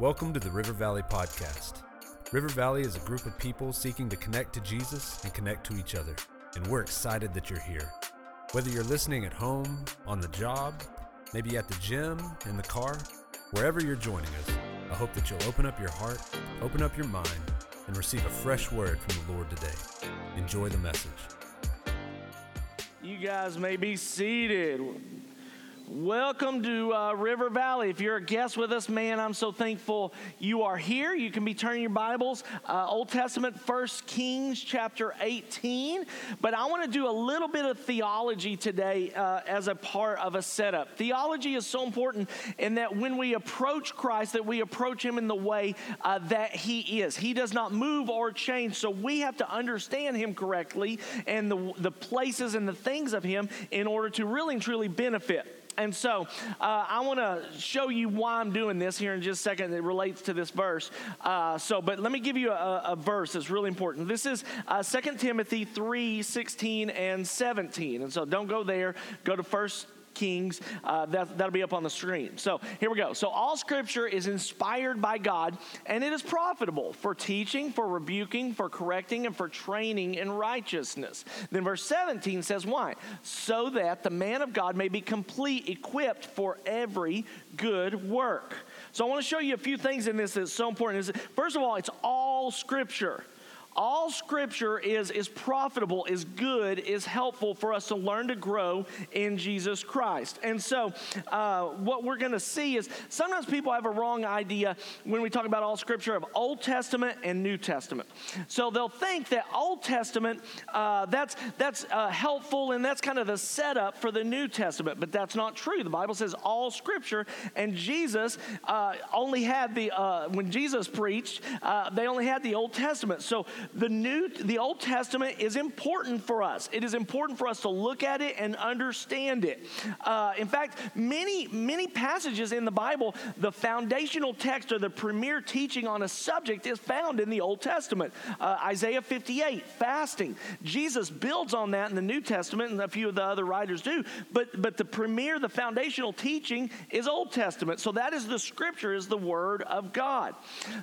Welcome to the River Valley Podcast. River Valley is a group of people seeking to connect to Jesus and connect to each other, and we're excited that you're here. Whether you're listening at home, on the job, maybe at the gym, in the car, wherever you're joining us, I hope that you'll open up your heart, open up your mind, and receive a fresh word from the Lord today. Enjoy the message. You guys may be seated. Welcome to uh, River Valley. If you're a guest with us, man, I'm so thankful you are here. You can be turning your Bibles, uh, Old Testament, First Kings, chapter 18. But I want to do a little bit of theology today uh, as a part of a setup. Theology is so important in that when we approach Christ, that we approach Him in the way uh, that He is. He does not move or change, so we have to understand Him correctly and the the places and the things of Him in order to really and truly benefit. And so uh, I want to show you why I'm doing this here in just a second. It relates to this verse. Uh, so, but let me give you a, a verse that's really important. This is uh, 2 Timothy 3 16 and 17. And so don't go there. Go to First Kings. Uh, that, that'll be up on the screen. So here we go. So all scripture is inspired by God, and it is profitable for teaching, for rebuking, for correcting, and for training in righteousness. Then verse 17 says, Why? So that the man of God may be complete, equipped for every good work. So I want to show you a few things in this that's so important. First of all, it's all scripture all scripture is, is profitable, is good, is helpful for us to learn to grow in Jesus Christ. And so, uh, what we're going to see is sometimes people have a wrong idea when we talk about all scripture of Old Testament and New Testament. So they'll think that Old Testament uh, that's that's uh, helpful and that's kind of the setup for the New Testament, but that's not true. The Bible says all scripture, and Jesus uh, only had the uh, when Jesus preached, uh, they only had the Old Testament. So the new the old testament is important for us. It is important for us to look at it and understand it. Uh, in fact many many passages in the bible the foundational text or the premier teaching on a subject is found in the old testament. Uh, isaiah 58 fasting. Jesus builds on that in the new testament and a few of the other writers do but but the premier the foundational teaching is old testament. So that is the scripture is the word of god.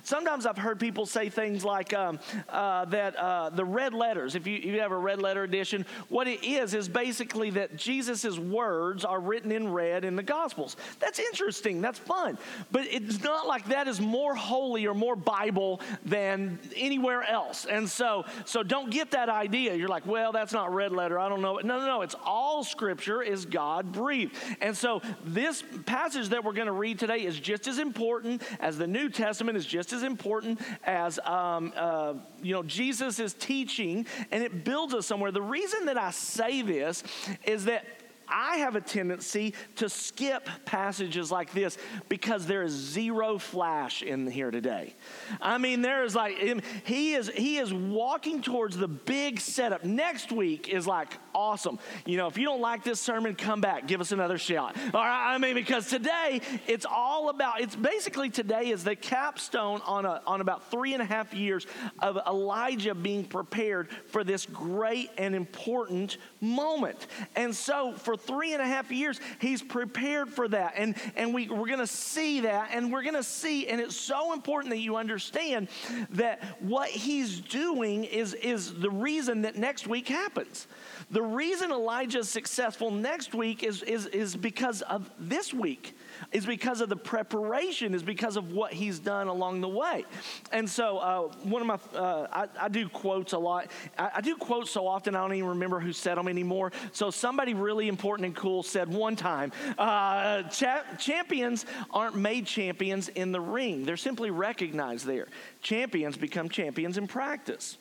Sometimes i've heard people say things like um, uh, uh, that uh, the red letters, if you, you have a red letter edition, what it is is basically that Jesus' words are written in red in the Gospels. That's interesting. That's fun. But it's not like that is more holy or more Bible than anywhere else. And so, so don't get that idea. You're like, well, that's not red letter. I don't know. No, no, no. It's all Scripture is God breathed. And so this passage that we're going to read today is just as important as the New Testament is just as important as um, uh, you know Jesus is teaching and it builds us somewhere. The reason that I say this is that I have a tendency to skip passages like this because there is zero flash in here today. I mean, there is like he is he is walking towards the big setup. Next week is like awesome. You know, if you don't like this sermon, come back, give us another shot. All right, I mean, because today it's all about. It's basically today is the capstone on a on about three and a half years of Elijah being prepared for this great and important moment. And so for three and a half years, he's prepared for that. And, and we, we're going to see that. And we're going to see, and it's so important that you understand that what he's doing is, is the reason that next week happens. The reason Elijah's successful next week is, is, is because of this week is because of the preparation, is because of what he's done along the way. And so, uh, one of my, uh, I, I, do quotes a lot. I, I, do quotes so often, I don't even remember who said them anymore. So, somebody really important and cool said one time uh, cha- champions aren't made champions in the ring, they're simply recognized there. Champions become champions in practice.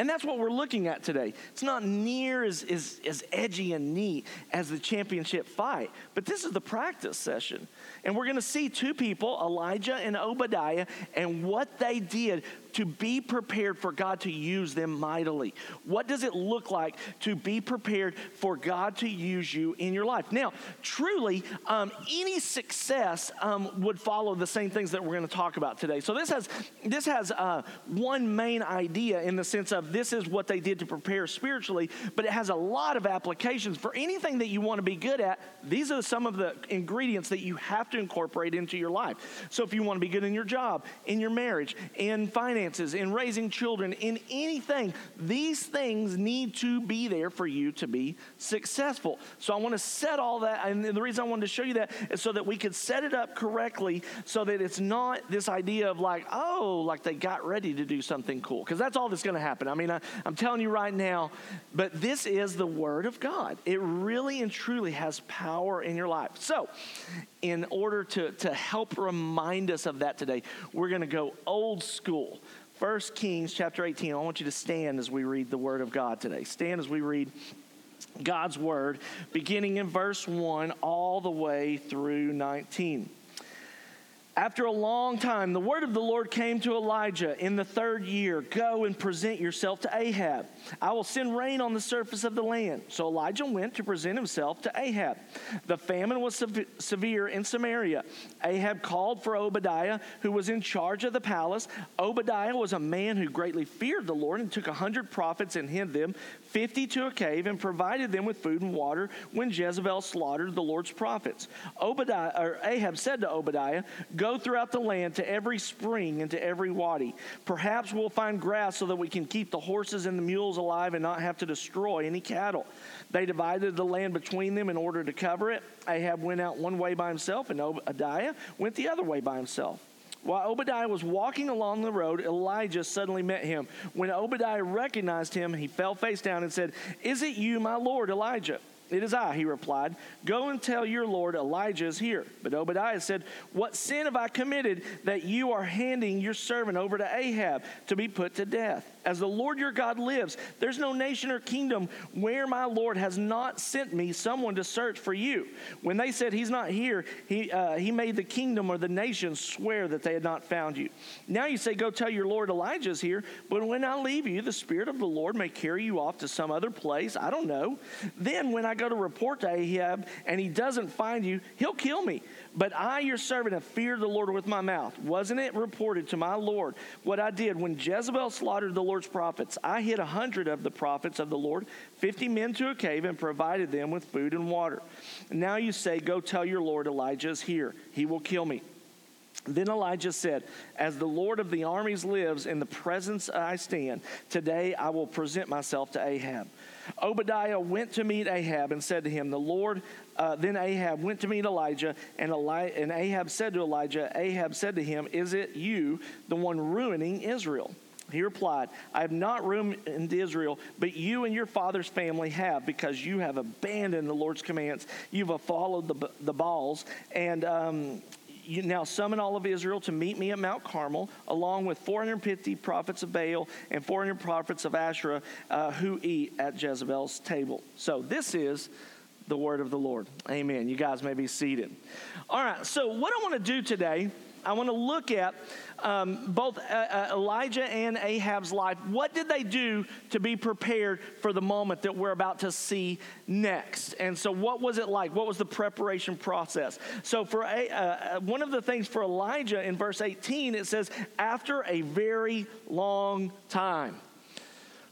And that's what we're looking at today. It's not near as, as, as edgy and neat as the championship fight, but this is the practice session. And we're going to see two people, Elijah and Obadiah, and what they did to be prepared for God to use them mightily? What does it look like to be prepared for God to use you in your life? Now, truly, um, any success um, would follow the same things that we're going to talk about today. So this has this has uh, one main idea in the sense of this is what they did to prepare spiritually, but it has a lot of applications for anything that you want to be good at. These are some of the ingredients that you have to incorporate into your life. So if you want to be good in your job, in your marriage, in finances, in raising children, in anything, these things need to be there for you to be successful. So I want to set all that, and the reason I wanted to show you that is so that we could set it up correctly so that it's not this idea of like, oh, like they got ready to do something cool. Because that's all that's going to happen. I mean, I, I'm telling you right now, but this is the Word of God. It really and truly has power in your life. So, in order to, to help remind us of that today, we're going to go old school. 1 Kings chapter 18. I want you to stand as we read the Word of God today. Stand as we read God's Word, beginning in verse 1 all the way through 19. After a long time, the word of the Lord came to Elijah in the third year Go and present yourself to Ahab. I will send rain on the surface of the land. So Elijah went to present himself to Ahab. The famine was severe in Samaria. Ahab called for Obadiah, who was in charge of the palace. Obadiah was a man who greatly feared the Lord and took a hundred prophets and hid them, fifty to a cave, and provided them with food and water when Jezebel slaughtered the Lord's prophets. Obadiah, or Ahab said to Obadiah, Go throughout the land to every spring and to every wadi. Perhaps we'll find grass so that we can keep the horses and the mules alive and not have to destroy any cattle. They divided the land between them in order to cover it. Ahab went out one way by himself, and Obadiah went the other way by himself. While Obadiah was walking along the road, Elijah suddenly met him. When Obadiah recognized him, he fell face down and said, Is it you, my Lord Elijah? It is I, he replied. Go and tell your Lord Elijah is here. But Obadiah said, What sin have I committed that you are handing your servant over to Ahab to be put to death? As the Lord your God lives, there's no nation or kingdom where my Lord has not sent me someone to search for you. When they said he's not here, he, uh, he made the kingdom or the nation swear that they had not found you. Now you say, Go tell your Lord Elijah's here. But when I leave you, the Spirit of the Lord may carry you off to some other place. I don't know. Then when I go to report to Ahab and he doesn't find you, he'll kill me. But I, your servant, have feared the Lord with my mouth. Wasn't it reported to my Lord what I did when Jezebel slaughtered the Lord's prophets? I hid a hundred of the prophets of the Lord, fifty men to a cave, and provided them with food and water. Now you say, Go tell your Lord Elijah is here. He will kill me. Then Elijah said, As the Lord of the armies lives, in the presence I stand, today I will present myself to Ahab. Obadiah went to meet Ahab and said to him, The Lord uh, then Ahab went to meet Elijah, and, Eli- and Ahab said to Elijah, Ahab said to him, Is it you, the one ruining Israel? He replied, I have not ruined Israel, but you and your father's family have, because you have abandoned the Lord's commands. You've followed the, the and um, you now summon all of Israel to meet me at Mount Carmel, along with 450 prophets of Baal and 400 prophets of Asherah uh, who eat at Jezebel's table. So this is the word of the Lord. Amen. You guys may be seated. All right, so what I want to do today, I want to look at um, both uh, uh, Elijah and Ahab's life. What did they do to be prepared for the moment that we're about to see next? And so, what was it like? What was the preparation process? So, for uh, uh one of the things for Elijah in verse 18, it says, after a very long time.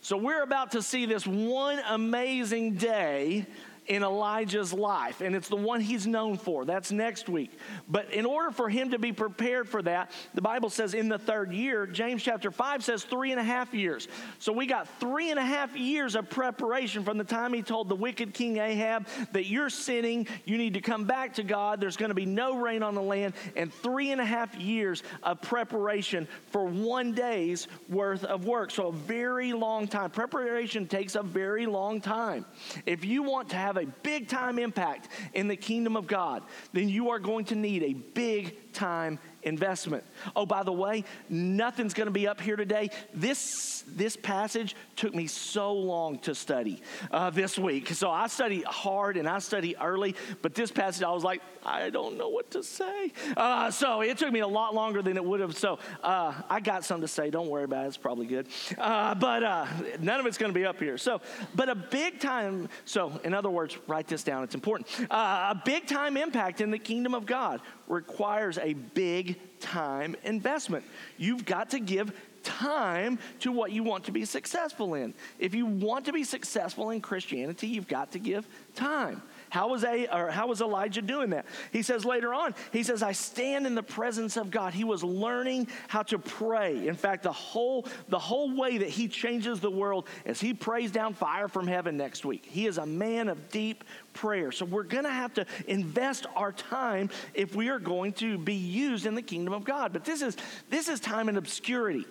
So, we're about to see this one amazing day in Elijah's life, and it's the one he's known for. That's next week. But in order for him to be prepared for that, the Bible says in the third year, James chapter 5 says three and a half years. So we got three and a half years of preparation from the time he told the wicked King Ahab that you're sinning, you need to come back to God, there's going to be no rain on the land, and three and a half years of preparation for one day's worth of work. So a very long time. Preparation takes a very long time. If you want to have a big time impact in the kingdom of God, then you are going to need a big time investment. Oh, by the way, nothing's going to be up here today. This, this passage took me so long to study uh, this week. So I study hard and I study early, but this passage I was like, I don't know what to say. Uh, so it took me a lot longer than it would have. So uh, I got something to say. Don't worry about it. It's probably good. Uh, but uh, none of it's going to be up here. So, but a big time, so in other words, write this down. It's important. Uh, a big time impact in the kingdom of God requires a big time investment. You've got to give time to what you want to be successful in. If you want to be successful in Christianity, you've got to give time. How was, a, or how was Elijah doing that? He says later on, he says, I stand in the presence of God. He was learning how to pray. In fact, the whole, the whole way that he changes the world is he prays down fire from heaven next week. He is a man of deep prayer. So we're going to have to invest our time if we are going to be used in the kingdom of God. But this is, this is time in obscurity.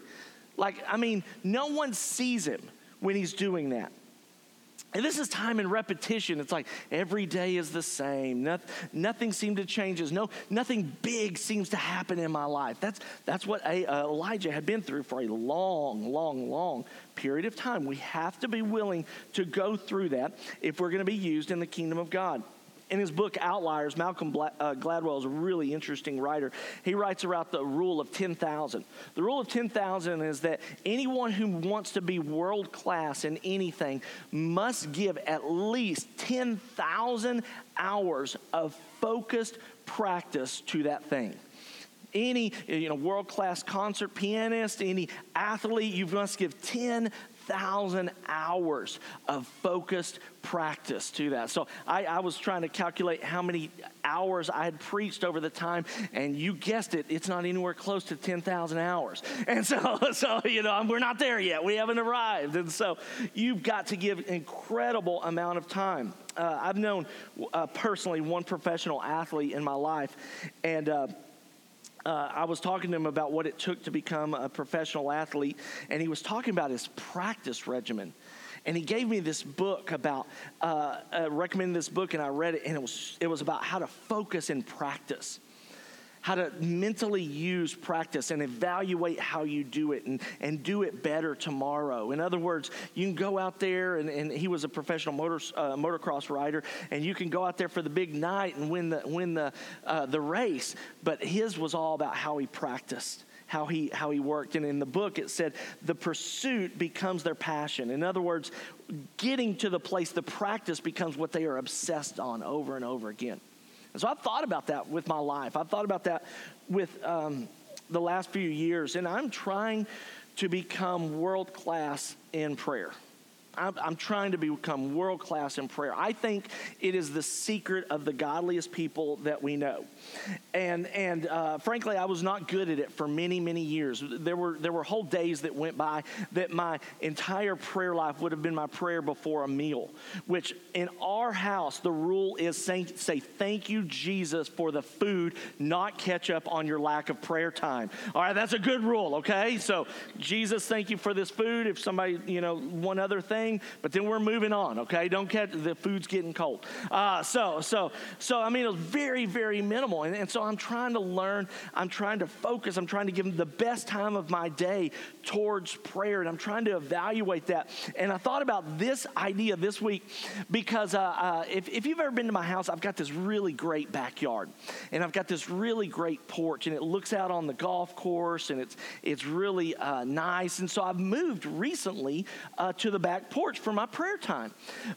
Like, I mean, no one sees him when he's doing that. And this is time and repetition. It's like every day is the same. Nothing, nothing seems to change. No, nothing big seems to happen in my life. That's, that's what uh, Elijah had been through for a long, long, long period of time. We have to be willing to go through that if we're going to be used in the kingdom of God in his book Outliers, Malcolm uh, Gladwell is a really interesting writer. He writes about the rule of 10,000. The rule of 10,000 is that anyone who wants to be world class in anything must give at least 10,000 hours of focused practice to that thing any you know world class concert pianist any athlete you must give 10 thousand hours of focused practice to that. So I, I, was trying to calculate how many hours I had preached over the time, and you guessed it, it's not anywhere close to 10,000 hours. And so, so, you know, we're not there yet. We haven't arrived. And so you've got to give incredible amount of time. Uh, I've known uh, personally one professional athlete in my life, and uh, uh, I was talking to him about what it took to become a professional athlete, and he was talking about his practice regimen. And he gave me this book about, uh, uh, recommended this book, and I read it, and it was, it was about how to focus in practice how to mentally use practice and evaluate how you do it and, and do it better tomorrow. In other words, you can go out there, and, and he was a professional motor, uh, motocross rider, and you can go out there for the big night and win the, win the, uh, the race. But his was all about how he practiced how he how he worked and in the book it said the pursuit becomes their passion in other words getting to the place the practice becomes what they are obsessed on over and over again and so I've thought about that with my life. I've thought about that with um, the last few years, and I'm trying to become world class in prayer. I'm, I'm trying to become world class in prayer. I think it is the secret of the godliest people that we know. And, and uh, frankly, I was not good at it for many, many years. There were, there were whole days that went by that my entire prayer life would have been my prayer before a meal, which in our house, the rule is say, say thank you, Jesus, for the food, not catch up on your lack of prayer time. All right, that's a good rule, okay? So, Jesus, thank you for this food. If somebody, you know, one other thing, thing, but then we're moving on, okay? Don't catch the food's getting cold. Uh, so, so, so, I mean, it was very, very minimal. And, and so I'm trying to learn, I'm trying to focus, I'm trying to give them the best time of my day towards prayer, and I'm trying to evaluate that. And I thought about this idea this week because uh, uh, if, if you've ever been to my house, I've got this really great backyard, and I've got this really great porch, and it looks out on the golf course, and it's, it's really uh, nice. And so I've moved recently uh, to the back porch for my prayer time.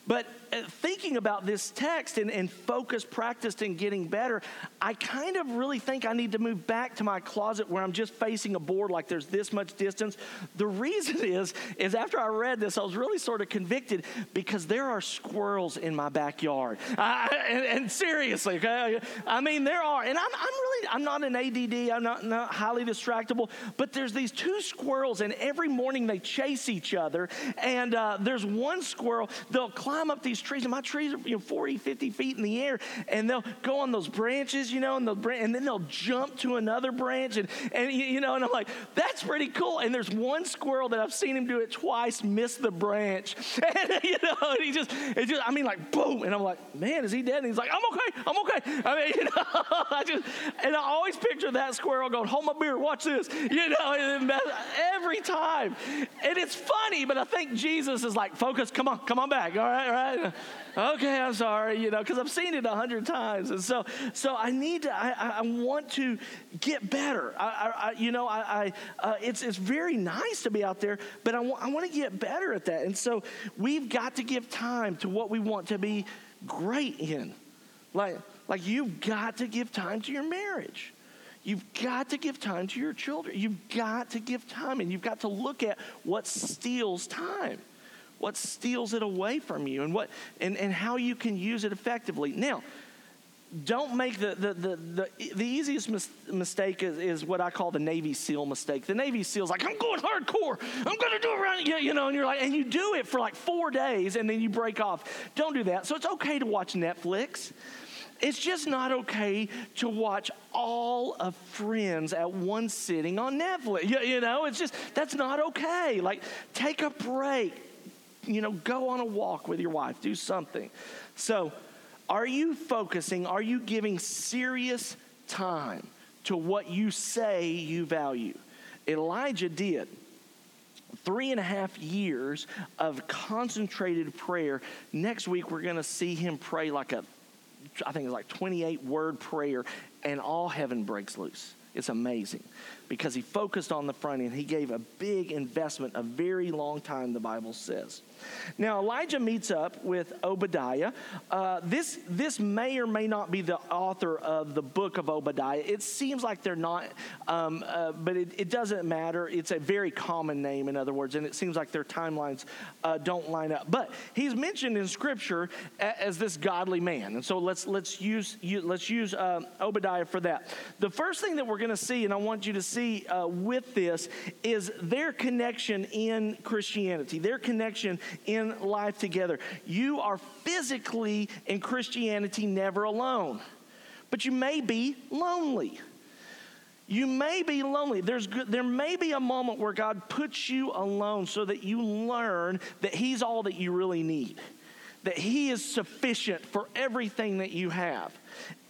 But uh, thinking about this text and, and focus, practiced in getting better, I kind of really think I need to move back to my closet where I'm just facing a board like there's this much distance. The reason is, is after I read this, I was really sort of convicted because there are squirrels in my backyard. I, and, and, seriously, okay? I mean, there are. And I'm, I'm really, I'm not an ADD, I'm not, not highly distractible, but there's these two squirrels, and every morning they chase each other, and uh, there's one squirrel, they'll climb up these trees, and my trees are you know, 40, 50 feet in the air, and they'll go on those branches, you know, and, they'll, and then they'll jump to another branch, and, and, you know, and I'm like, that's pretty cool. And there's one squirrel that I've seen him do it twice, miss the branch. And, you know, and he just, it just, I mean, like, boom. And I'm like, man, is he dead? And he's like, I'm okay, I'm okay. I mean, you know, I just, and I always picture that squirrel going, hold my beer, watch this, you know, every time. And it's funny, but I think Jesus is like, focus, come on, come on back, all right, all right. Okay, I'm sorry, you know, because I've seen it a hundred times, and so, so I need to, I, I want to get better. I, I you know, I, I uh, it's it's very nice to be out there, but I want I want to get better at that, and so we've got to give time to what we want to be great in, like like you've got to give time to your marriage. You've got to give time to your children. You've got to give time, and you've got to look at what steals time, what steals it away from you, and what and, and how you can use it effectively. Now, don't make the the the the, the easiest mis- mistake is, is what I call the Navy SEAL mistake. The Navy SEAL's like, I'm going hardcore. I'm going to do it right, you know, and you're like, and you do it for like four days, and then you break off. Don't do that. So it's okay to watch Netflix. It's just not okay to watch all of Friends at one sitting on Netflix. You, you know, it's just, that's not okay. Like, take a break. You know, go on a walk with your wife, do something. So, are you focusing, are you giving serious time to what you say you value? Elijah did three and a half years of concentrated prayer. Next week, we're going to see him pray like a I think it's like 28 word prayer, and all heaven breaks loose. It's amazing because he focused on the front end. He gave a big investment, a very long time, the Bible says. Now, Elijah meets up with Obadiah. Uh, this, this may or may not be the author of the book of Obadiah. It seems like they're not, um, uh, but it, it, doesn't matter. It's a very common name, in other words, and it seems like their timelines uh, don't line up. But he's mentioned in Scripture as this godly man, and so let's let's use let's use uh, Obadiah for that. The first thing that we're going to see, and I want you to see uh, with this, is their connection in Christianity, their connection in life together. You are physically in Christianity never alone, but you may be lonely. You may be lonely. There's there may be a moment where God puts you alone so that you learn that He's all that you really need, that He is sufficient for everything that you have.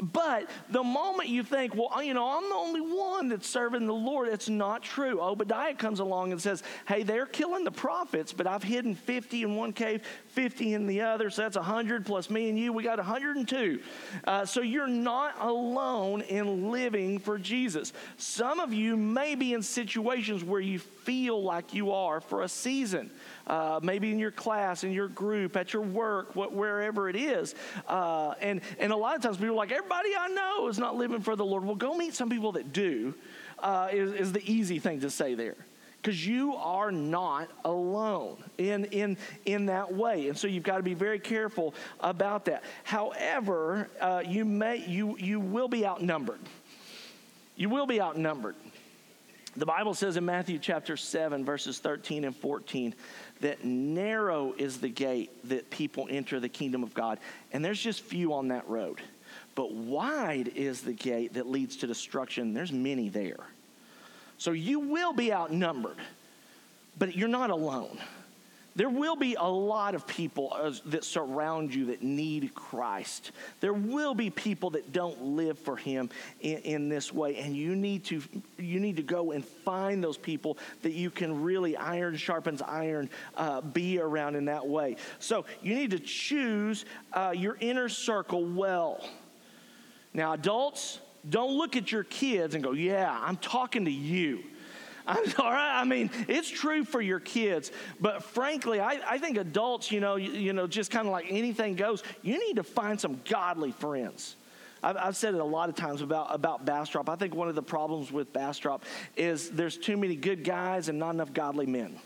But the moment you think, well, you know, I'm the only one that's serving the Lord, it's not true. Obadiah comes along and says, hey, they're killing the prophets, but I've hidden 50 in one cave, 50 in the other, so that's 100 plus me and you, we got 102. Uh, so you're not alone in living for Jesus. Some of you may be in situations where you feel like you are for a season uh, maybe in your class, in your group, at your work, what, wherever it is. Uh, and, and a lot of times people are like, everybody I know is not living for the Lord. Well, go meet some people that do, uh, is, is the easy thing to say there. Because you are not alone in, in, in that way. And so you've got to be very careful about that. However uh, you may you, you will be outnumbered. You will be outnumbered. The bible says in matthew chapter 7 verses 13 and 14 that narrow is the gate that people enter the kingdom of God, and there's just few on that road. But wide is the gate that leads to destruction, there's many there. So you will be outnumbered, but you're not alone. There will be a lot of people that surround you that need Christ. There will be people that don't live for Him in, in, this way, and you need to you need to go and find those people that you can really iron sharpens iron uh, be around in that way. So you need to choose uh, your inner circle well. Now, adults, don't look at your kids and go, "Yeah, I'm talking to you." I'm all right. I mean, it's true for your kids, but frankly, I, I think adults, you know, you, you know, just kind of like anything goes, you need to find some godly friends. I've, I've, said it a lot of times about, about Bastrop. I think one of the problems with Bastrop is there's too many good guys and not enough godly men.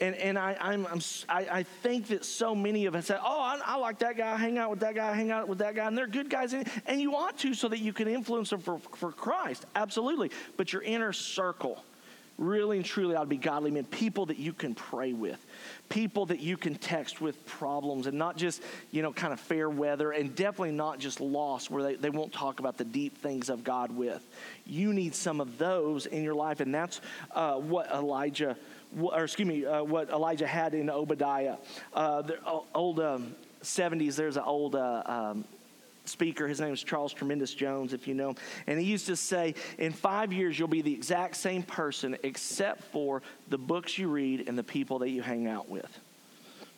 And, and I, I'm, I'm I, I think that so many of us say, oh, I, I, like that guy, hang out with that guy, hang out with that guy, and they're good guys. And, you want to so that you can influence them for, for Christ, absolutely. But your inner circle, really and truly ought to be godly men, people that you can pray with, people that you can text with problems and not just, you know, kind of fair weather and definitely not just lost where they, they won't talk about the deep things of God with. You need some of those in your life, and that's uh, what Elijah, or excuse me, uh, what Elijah had in Obadiah. Uh, the old um, 70s, there's an old uh, um, speaker. His name is Charles Tremendous Jones, if you know. him. And he used to say, In five years, you'll be the exact same person except for the books you read and the people that you hang out with.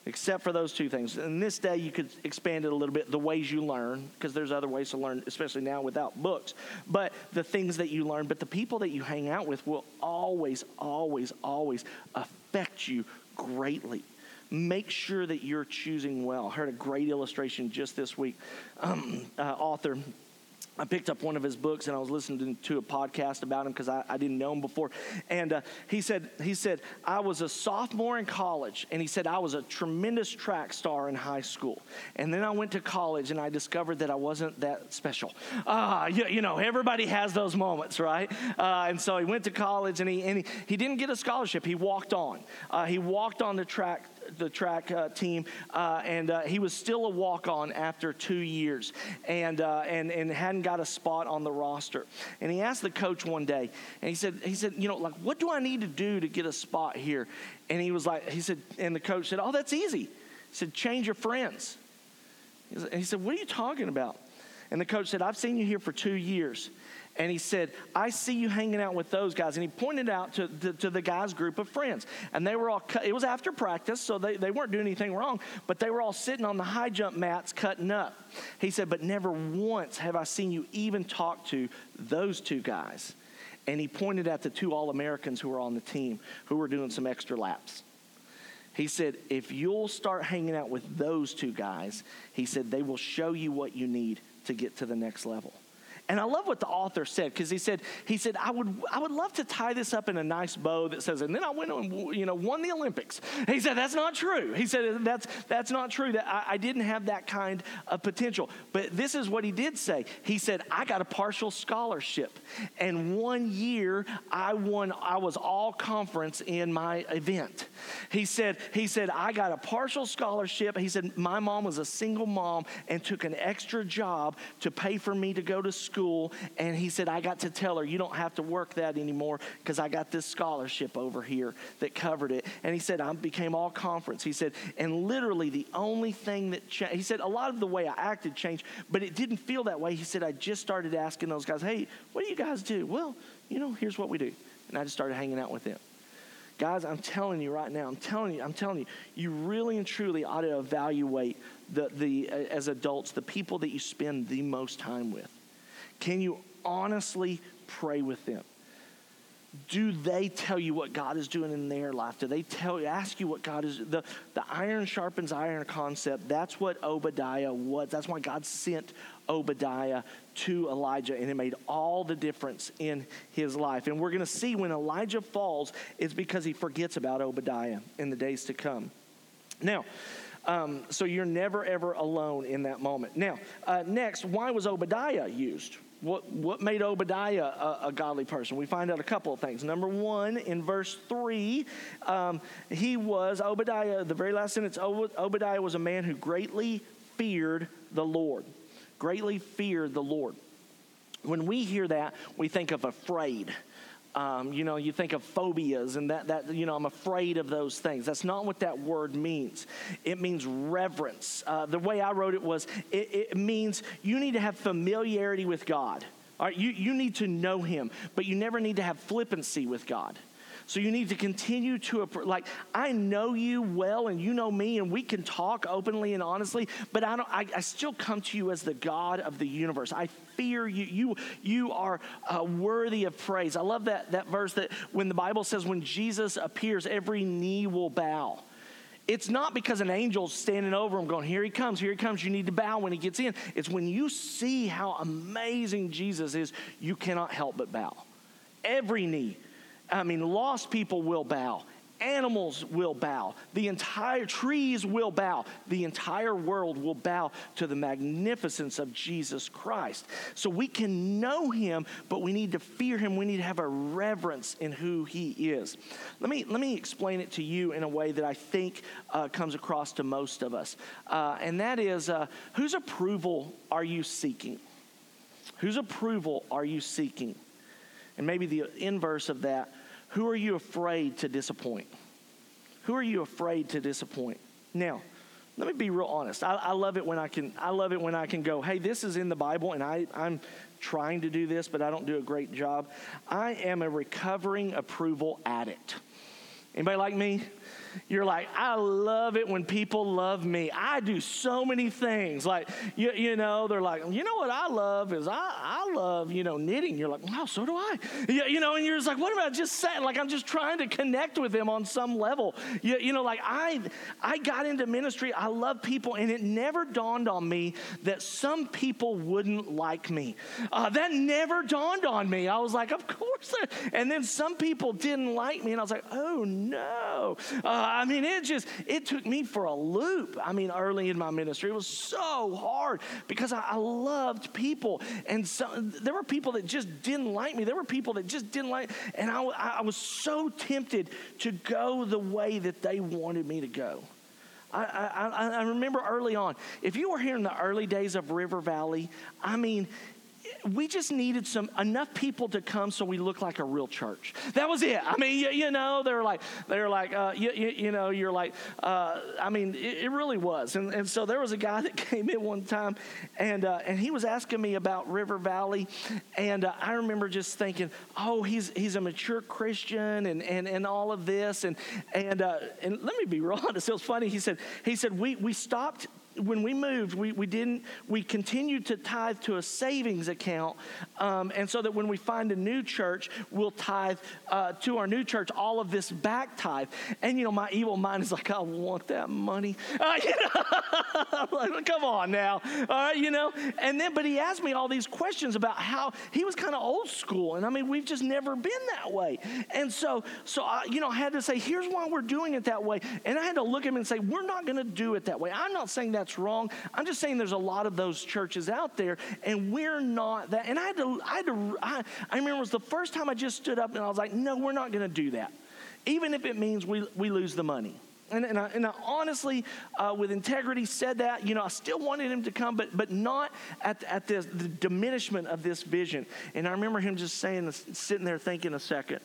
Except for those two things. And this day, you could expand it a little bit the ways you learn, because there's other ways to learn, especially now without books. But the things that you learn, but the people that you hang out with will always, always, always affect you greatly make sure that you're choosing well. I heard a great illustration just this week. Um, uh, author I picked up one of his books and I was listening to a podcast about him because I, I, didn't know him before. And uh, he said, he said, I was a sophomore in college, and he said I was a tremendous track star in high school. And then I went to college and I discovered that I wasn't that special. Ah, uh, you, you, know, everybody has those moments, right? Uh, and so he went to college and he and he, he didn't get a scholarship. He walked on. Uh, he walked on the track the track uh, team, uh, and uh, he was still a walk on after two years and, uh, and, and hadn't got a spot on the roster. And he asked the coach one day, and he said, he said, you know, like, what do I need to do to get a spot here? And he was like, he said, and the coach said, oh, that's easy. He said, change your friends. He said, what are you talking about? And the coach said, I've seen you here for two years and he said, I see you hanging out with those guys. And he pointed out to, to, to, the guy's group of friends. And they were all, it was after practice, so they, they weren't doing anything wrong, but they were all sitting on the high jump mats cutting up. He said, But never once have I seen you even talk to those two guys. And he pointed at the two All Americans who were on the team who were doing some extra laps. He said, If you'll start hanging out with those two guys, he said, they will show you what you need to get to the next level. And I love what the author said because he said, he said, I would, I would love to tie this up in a nice bow that says, and then I went and you know won the Olympics. He said, that's not true. He said, that's that's not true. That I, I didn't have that kind of potential. But this is what he did say. He said, I got a partial scholarship, and one year I won. I was all conference in my event. He said, he said, I got a partial scholarship. He said, my mom was a single mom and took an extra job to pay for me to go to school school, and he said, I got to tell her, you don't have to work that anymore because I got this scholarship over here that covered it. And he said, I became all conference. He said, and literally the only thing that changed, he said, a lot of the way I acted changed, but it didn't feel that way. He said, I just started asking those guys, hey, what do you guys do? Well, you know, here's what we do. And I just started hanging out with them. Guys, I'm telling you right now, I'm telling you, I'm telling you, you really and truly ought to evaluate the, the, uh, as adults, the people that you spend the most time with. Can you honestly pray with them? Do they tell you what God is doing in their life? Do they tell you, ask you what God is the the iron sharpens iron concept? That's what Obadiah was. That's why God sent Obadiah to Elijah, and it made all the difference in his life. And we're going to see when Elijah falls, it's because he forgets about Obadiah in the days to come. Now, um, so you're never ever alone in that moment. Now, uh, next, why was Obadiah used? What, what made Obadiah a, a, godly person? We find out a couple of things. Number one, in verse 3, um, he was, Obadiah, the very last sentence, Obadiah was a man who greatly feared the Lord. Greatly feared the Lord. When we hear that, we think of afraid. Um, you know, you think of phobias and that, that, you know, I'm afraid of those things. That's not what that word means. It means reverence. Uh, the way I wrote it was it, it means you need to have familiarity with God. All right, you, you need to know Him, but you never need to have flippancy with God. So you need to continue to, like, I know you well and you know me and we can talk openly and honestly, but I, don't, I, I still come to you as the God of the universe. I fear you. You, you are uh, worthy of praise. I love that, that verse that when the Bible says, when Jesus appears, every knee will bow. It's not because an angel's standing over him going, Here he comes, here he comes. You need to bow when he gets in. It's when you see how amazing Jesus is, you cannot help but bow. Every knee I mean, lost people will bow. animals will bow, the entire trees will bow, the entire world will bow to the magnificence of Jesus Christ. So we can know him, but we need to fear him. We need to have a reverence in who he is. Let me, let me explain it to you in a way that I think uh, comes across to most of us. Uh, and that is uh, whose approval are you seeking? Whose approval are you seeking? And maybe the inverse of that, who are you afraid to disappoint? Who are you afraid to disappoint? Now, let me be real honest. I, I, love it when I can. I love it when I can go. Hey, this is in the Bible, and I, I'm trying to do this, but I don't do a great job. I am a recovering approval addict. Anybody like me? You're like, I love it when people love me. I do so many things. Like, you, you know, they're like, you know what I love is I, I love, you know, knitting. You're like, wow, so do I. You, you know, and you're just like, what am I just saying, like, I'm just trying to connect with them on some level. You, you know, like I, I got into ministry. I love people, and it never dawned on me that some people wouldn't like me. Uh, that never dawned on me. I was like, of course. And then some people didn't like me, and I was like, oh no. Uh, I mean, it just, it took me for a loop. I mean, early in my ministry, it was so hard because I, I loved people. And so there were people that just didn't like me. There were people that just didn't like, and I, I was so tempted to go the way that they wanted me to go. I, I, I, remember early on, if you were here in the early days of River Valley, I mean, we just needed some enough people to come so we look like a real church. That was it. I mean, you, you know, they're like, they're like, uh, you, you, you, know, you're like, uh, I mean, it, it, really was. And, and so there was a guy that came in one time, and uh, and he was asking me about River Valley, and uh, I remember just thinking, oh, he's he's a mature Christian, and and and all of this, and and uh, and let me be real honest. It was funny. He said he said we we stopped when we moved, we, we didn't, we continued to tithe to a savings account. Um, and so that when we find a new church, we'll tithe uh, to our new church all of this back tithe. And, you know, my evil mind is like, I want that money. Uh, you know? like, come on now. All right, you know? And then, but he asked me all these questions about how he was kind of old school. And I mean, we've just never been that way. And so, so I, you know, I had to say, here's why we're doing it that way. And I had to look at him and say, we're not going to do it that way. I'm not saying that that's wrong. I'm just saying there's a lot of those churches out there, and we're not that. And I had to, I had to, I, I remember it was the first time I just stood up and I was like, no, we're not going to do that, even if it means we, we lose the money. And, and, I, and I honestly, uh, with integrity, said that. You know, I still wanted him to come, but, but not at, at this, the diminishment of this vision. And I remember him just saying, sitting there thinking a second,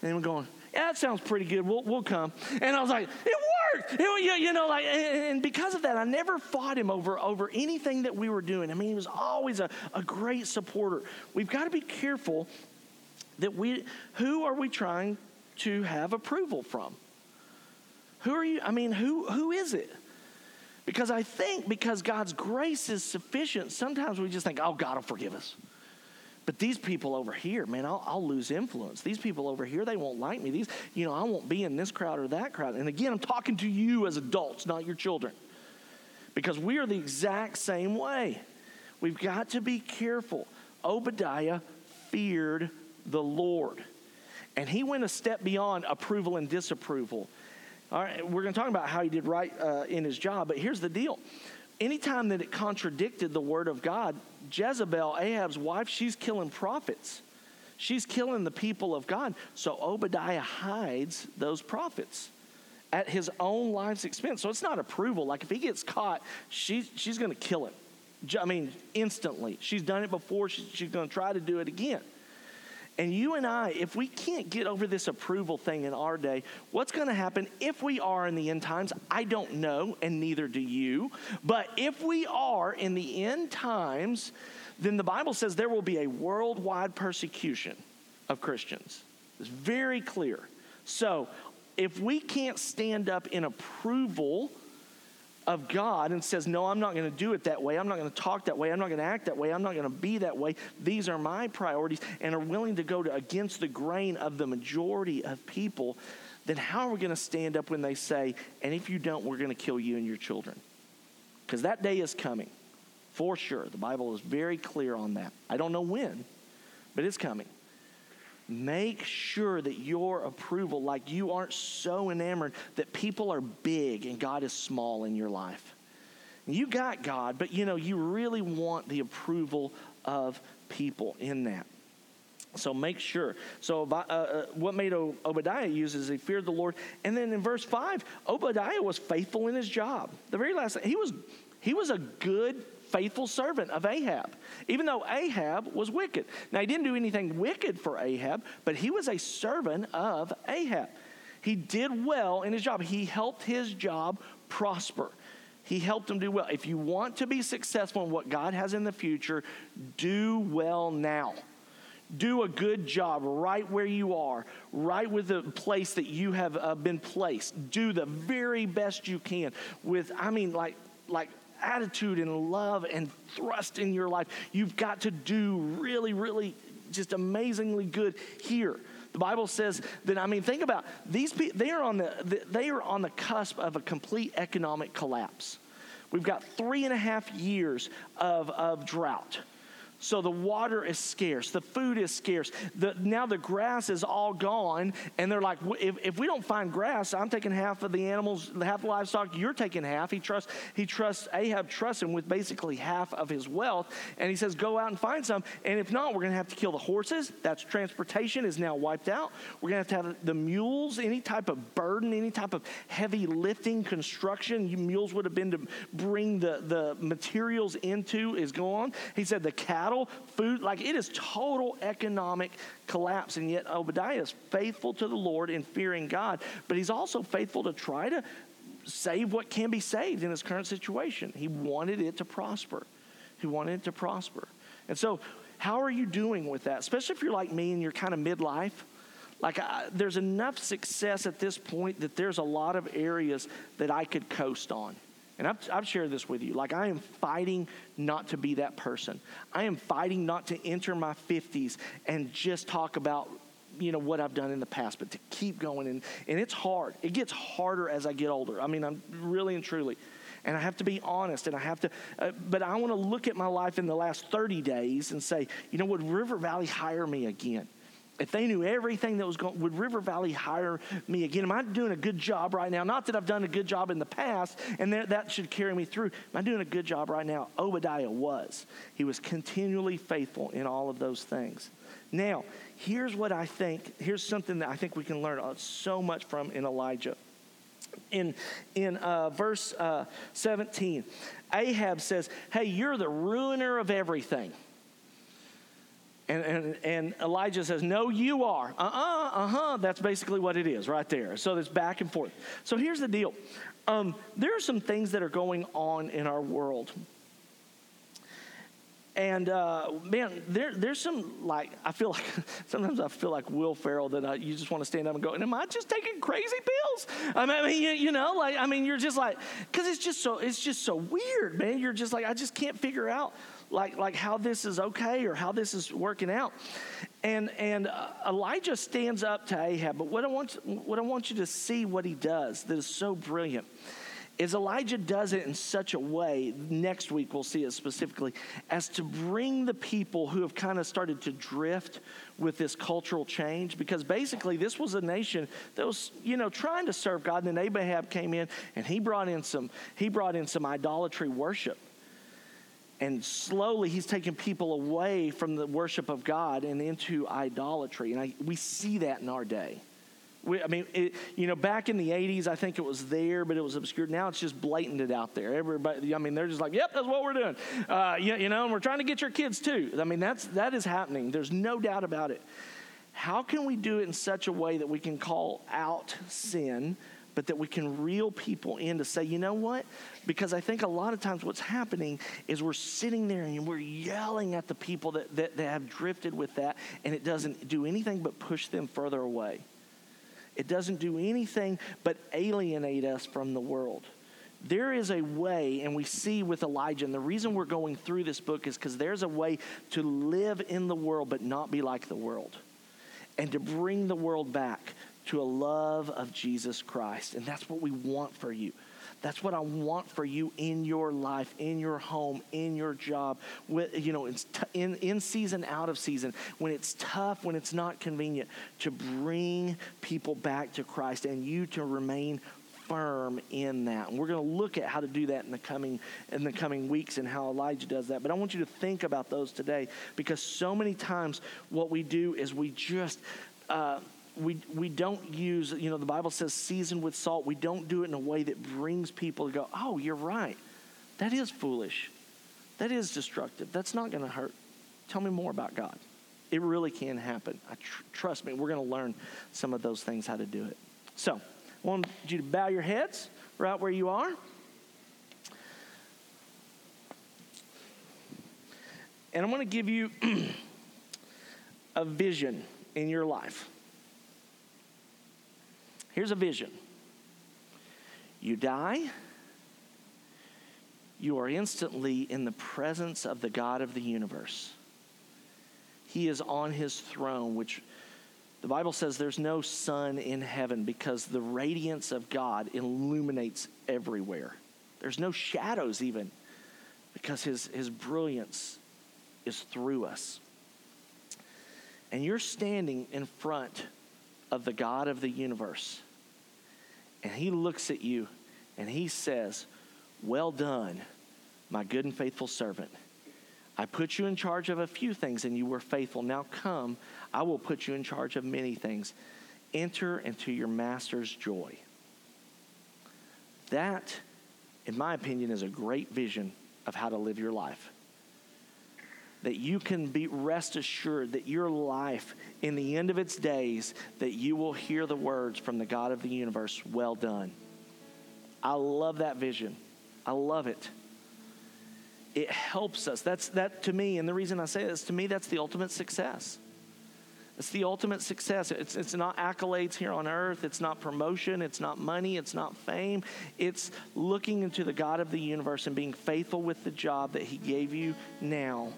and him going, yeah, that sounds pretty good. We'll, we'll come. And I was like, it worked. It, you know, like, and because of that, I never fought him over, over anything that we were doing. I mean, he was always a, a great supporter. We've got to be careful that we, who are we trying to have approval from? Who are you? I mean, who, who is it? Because I think because God's grace is sufficient, sometimes we just think, oh, God will forgive us. But these people over here, man, I'll, I'll, lose influence. These people over here, they won't like me. These, you know, I won't be in this crowd or that crowd. And again, I'm talking to you as adults, not your children. Because we are the exact same way. We've got to be careful. Obadiah feared the Lord. And he went a step beyond approval and disapproval. All right, we're going to talk about how he did right uh, in his job, but here's the deal anytime that it contradicted the word of God, Jezebel, Ahab's wife, she's killing prophets. She's killing the people of God. So Obadiah hides those prophets at his own life's expense. So it's not approval. Like if he gets caught, she, she's going to kill him. I mean, instantly. She's done it before. She, she's going to try to do it again. And you and I, if we can't get over this approval thing in our day, what's going to happen if we are in the end times? I don't know, and neither do you. But if we are in the end times, then the Bible says there will be a worldwide persecution of Christians. It's very clear. So if we can't stand up in approval, of God and says, No, I'm not going to do it that way. I'm not going to talk that way. I'm not going to act that way. I'm not going to be that way. These are my priorities, and are willing to go to, against the grain of the majority of people, then how are we going to stand up when they say, And if you don't, we're going to kill you and your children? Because that day is coming, for sure. The Bible is very clear on that. I don't know when, but it's coming. Make sure that your approval, like you aren't so enamored that people are big and God is small in your life. You got God, but you know, you really want the approval of people in that. So make sure. So uh, uh, what made Obadiah use is he feared the Lord. And then in verse 5, Obadiah was faithful in his job. The very last thing, he was, he was a good, faithful servant of Ahab, even though Ahab was wicked. Now, he didn't do anything wicked for Ahab, but he was a servant of Ahab. He did well in his job. He helped his job prosper. He helped him do well. If you want to be successful in what God has in the future, do well now do a good job right where you are, right with the place that you have uh, been placed. Do the very best you can with, I mean, like, like attitude and love and thrust in your life. You've got to do really, really just amazingly good here. The Bible says that I mean, think about these people. They are on the they are on the cusp of a complete economic collapse. We've got three and a half years of, of drought. So the water is scarce, the food is scarce. The, now the grass is all gone, and they're like, if, if we don't find grass, I'm taking half of the animals, half the livestock. You're taking half. He trusts. He trusts Ahab trusts him with basically half of his wealth, and he says, go out and find some. And if not, we're going to have to kill the horses. That's transportation is now wiped out. We're going to have to have the mules, any type of burden, any type of heavy lifting, construction. Mules would have been to bring the the materials into is gone. He said the cattle cattle, food, like it is total economic collapse. And yet Obadiah is faithful to the Lord in fearing God, but he's also faithful to try to save what can be saved in his current situation. He wanted it to prosper. He wanted it to prosper. And so, how are you doing with that? Especially if you're like me and you're kind of midlife. Like, I, there's enough success at this point that there's a lot of areas that I could coast on. And I've, I've, shared this with you. Like, I am fighting not to be that person. I am fighting not to enter my 50s and just talk about, you know, what I've done in the past, but to keep going. And, and it's hard. It gets harder as I get older. I mean, I'm really and truly. And I have to be honest, and I have to, uh, but I want to look at my life in the last 30 days and say, you know, would River Valley hire me again? If they knew everything that was going, would River Valley hire me again? Am I doing a good job right now? Not that I've done a good job in the past, and that, that should carry me through. Am I doing a good job right now? Obadiah was. He was continually faithful in all of those things. Now, here's what I think. Here's something that I think we can learn so much from in Elijah. In, in uh, verse uh, 17, Ahab says, Hey, you're the ruiner of everything. And, and, and Elijah says, No, you are. Uh uh-uh, uh, huh. That's basically what it is right there. So it's back and forth. So here's the deal um, there are some things that are going on in our world. And uh, man, there, there's some like I feel like sometimes I feel like Will Ferrell that I, you just want to stand up and go, "Am I just taking crazy pills?" I mean, you, you know, like I mean, you're just like because it's just so it's just so weird, man. You're just like I just can't figure out like, like how this is okay or how this is working out. And, and uh, Elijah stands up to Ahab, but what I, want, what I want you to see what he does that is so brilliant is Elijah does it in such a way, next week we'll see it specifically, as to bring the people who have kind of started to drift with this cultural change. Because basically, this was a nation that was, you know, trying to serve God. And then Ahab came in and he brought in some, he brought in some idolatry worship. And slowly, he's taking people away from the worship of God and into idolatry. And I, we see that in our day. We, I mean, it, you know, back in the 80s, I think it was there, but it was obscured. Now it's just blatant it out there. Everybody, I mean, they're just like, yep, that's what we're doing. Uh, you, you know, and we're trying to get your kids too. I mean, that's, that is happening. There's no doubt about it. How can we do it in such a way that we can call out sin but that we can reel people in to say, you know what? Because I think a lot of times what's happening is we're sitting there and we're yelling at the people that, that, that have drifted with that, and it doesn't do anything but push them further away. It doesn't do anything but alienate us from the world. There is a way, and we see with Elijah, and the reason we're going through this book is because there's a way to live in the world but not be like the world, and to bring the world back to a love of Jesus Christ. And that's what we want for you. That's what I want for you in your life, in your home, in your job. With, you know, in, in season, out of season. When it's tough, when it's not convenient, to bring people back to Christ and you to remain firm in that. And we're going to look at how to do that in the coming in the coming weeks and how Elijah does that. But I want you to think about those today because so many times what we do is we just uh, we, we don't use, you know, the Bible says season with salt. We don't do it in a way that brings people to go, oh, you're right. That is foolish. That is destructive. That's not going to hurt. Tell me more about God. It really can happen. Tr- trust me, we're going to learn some of those things, how to do it. So, I want you to bow your heads right where you are. And I'm going to give you a vision in your life. Here's a vision you die, you are instantly in the presence of the God of the universe. He is on his throne, which the Bible says there's no sun in heaven because the radiance of God illuminates everywhere. There's no shadows even because his, his brilliance is through us. And you're standing in front of the God of the universe. And he looks at you and he says, Well done, my good and faithful servant. I put you in charge of a few things and you were faithful. Now come, I will put you in charge of many things. Enter into your master's joy. That, in my opinion, is a great vision of how to live your life that you can be rest assured that your life in the end of its days that you will hear the words from the god of the universe well done i love that vision i love it it helps us that's that to me and the reason i say this to me that's the ultimate success it's the ultimate success. It's, it's not accolades here on earth. It's not promotion. It's not money. It's not fame. It's looking into the God of the universe and being faithful with the job that He gave you now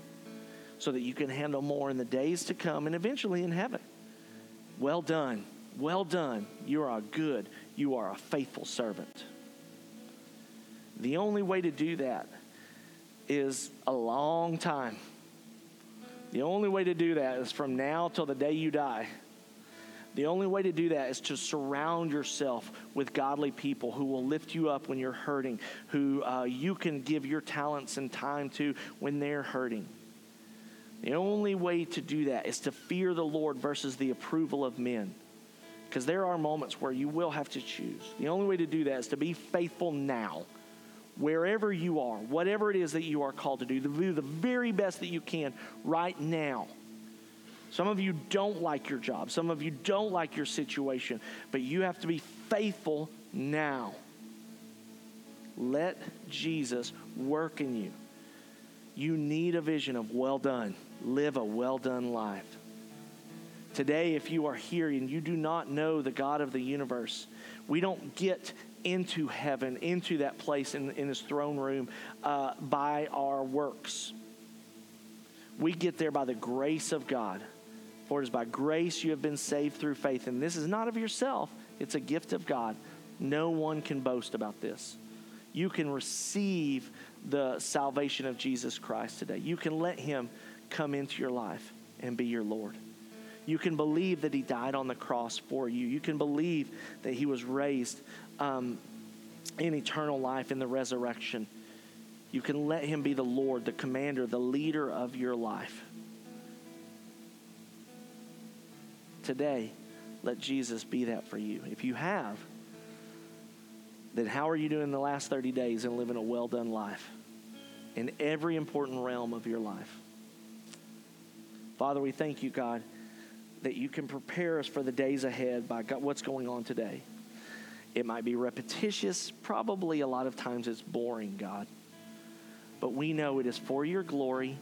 so that you can handle more in the days to come and eventually in heaven. Well done. Well done. You are a good, you are a faithful servant. The only way to do that is a long time. The only way to do that is from now till the day you die. The only way to do that is to surround yourself with godly people who will lift you up when you're hurting, who uh, you can give your talents and time to when they're hurting. The only way to do that is to fear the Lord versus the approval of men. Because there are moments where you will have to choose. The only way to do that is to be faithful now, wherever you are, whatever it is that you are called to do, to do the very best that you can right now. Some of you don't like your job, some of you don't like your situation, but you have to be faithful now. Let Jesus work in you. You need a vision of well done live a well done life. Today, if you are here and you do not know the God of the universe, we don't get into heaven, into that place in, in his throne room uh, by our works. We get there by the grace of God. For it is by grace you have been saved through faith. And this is not of yourself, it's a gift of God. No one can boast about this. You can receive the salvation of Jesus Christ today. You can let him come into your life and be your Lord. You can believe that He died on the cross for you. You can believe that He was raised um, in eternal life in the resurrection. You can let Him be the Lord, the commander, the leader of your life. Today, let Jesus be that for you. If you have, then how are you doing the last 30 days and living a well done life in every important realm of your life? Father, we thank you, God, that you can prepare us for the days ahead by God, what's going on today. It might be repetitious, probably a lot of times it's boring, God. But we know it is for your glory,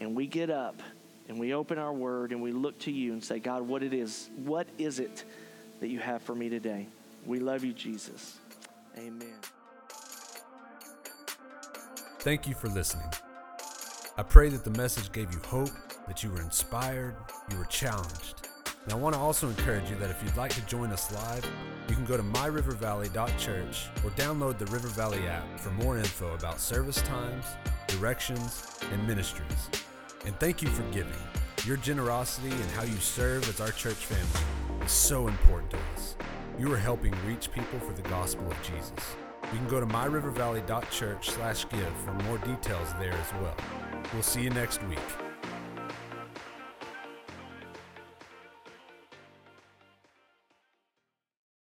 and we get up and we open our word and we look to you and say, God, what it is, what is it that you have for me today? We love you, Jesus. Amen. Thank you for listening. I pray that the message gave you hope that you were inspired, you were challenged, And I want to also encourage you that if you'd like to join us live, you can go to myrivervalley.church or download the River Valley app for more info about service times, directions, and ministries. And thank you for giving. Your generosity and how you serve as our church family is so important to us. You are helping reach people for the gospel of Jesus. You can go to myrivervalley.church slash give for more details there as well. We'll see you next week.